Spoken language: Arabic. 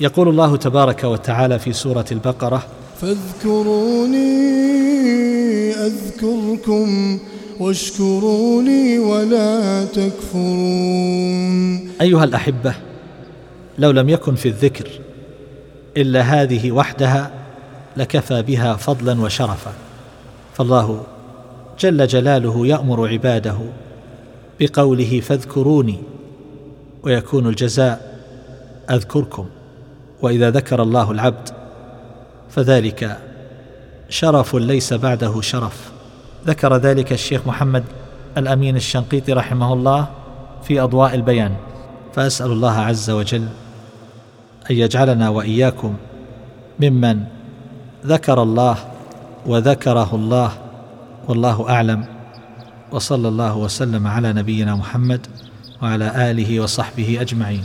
يقول الله تبارك وتعالى في سورة البقرة فاذكروني أذكركم واشكروا لي ولا تكفرون. أيها الأحبة لو لم يكن في الذكر إلا هذه وحدها لكفى بها فضلا وشرفا. فالله جل جلاله يأمر عباده بقوله فاذكروني ويكون الجزاء أذكركم. وإذا ذكر الله العبد فذلك شرف ليس بعده شرف. ذكر ذلك الشيخ محمد الأمين الشنقيطي رحمه الله في أضواء البيان. فأسأل الله عز وجل أن يجعلنا وإياكم ممن ذكر الله وذكره الله والله أعلم. وصلى الله وسلم على نبينا محمد وعلى آله وصحبه أجمعين.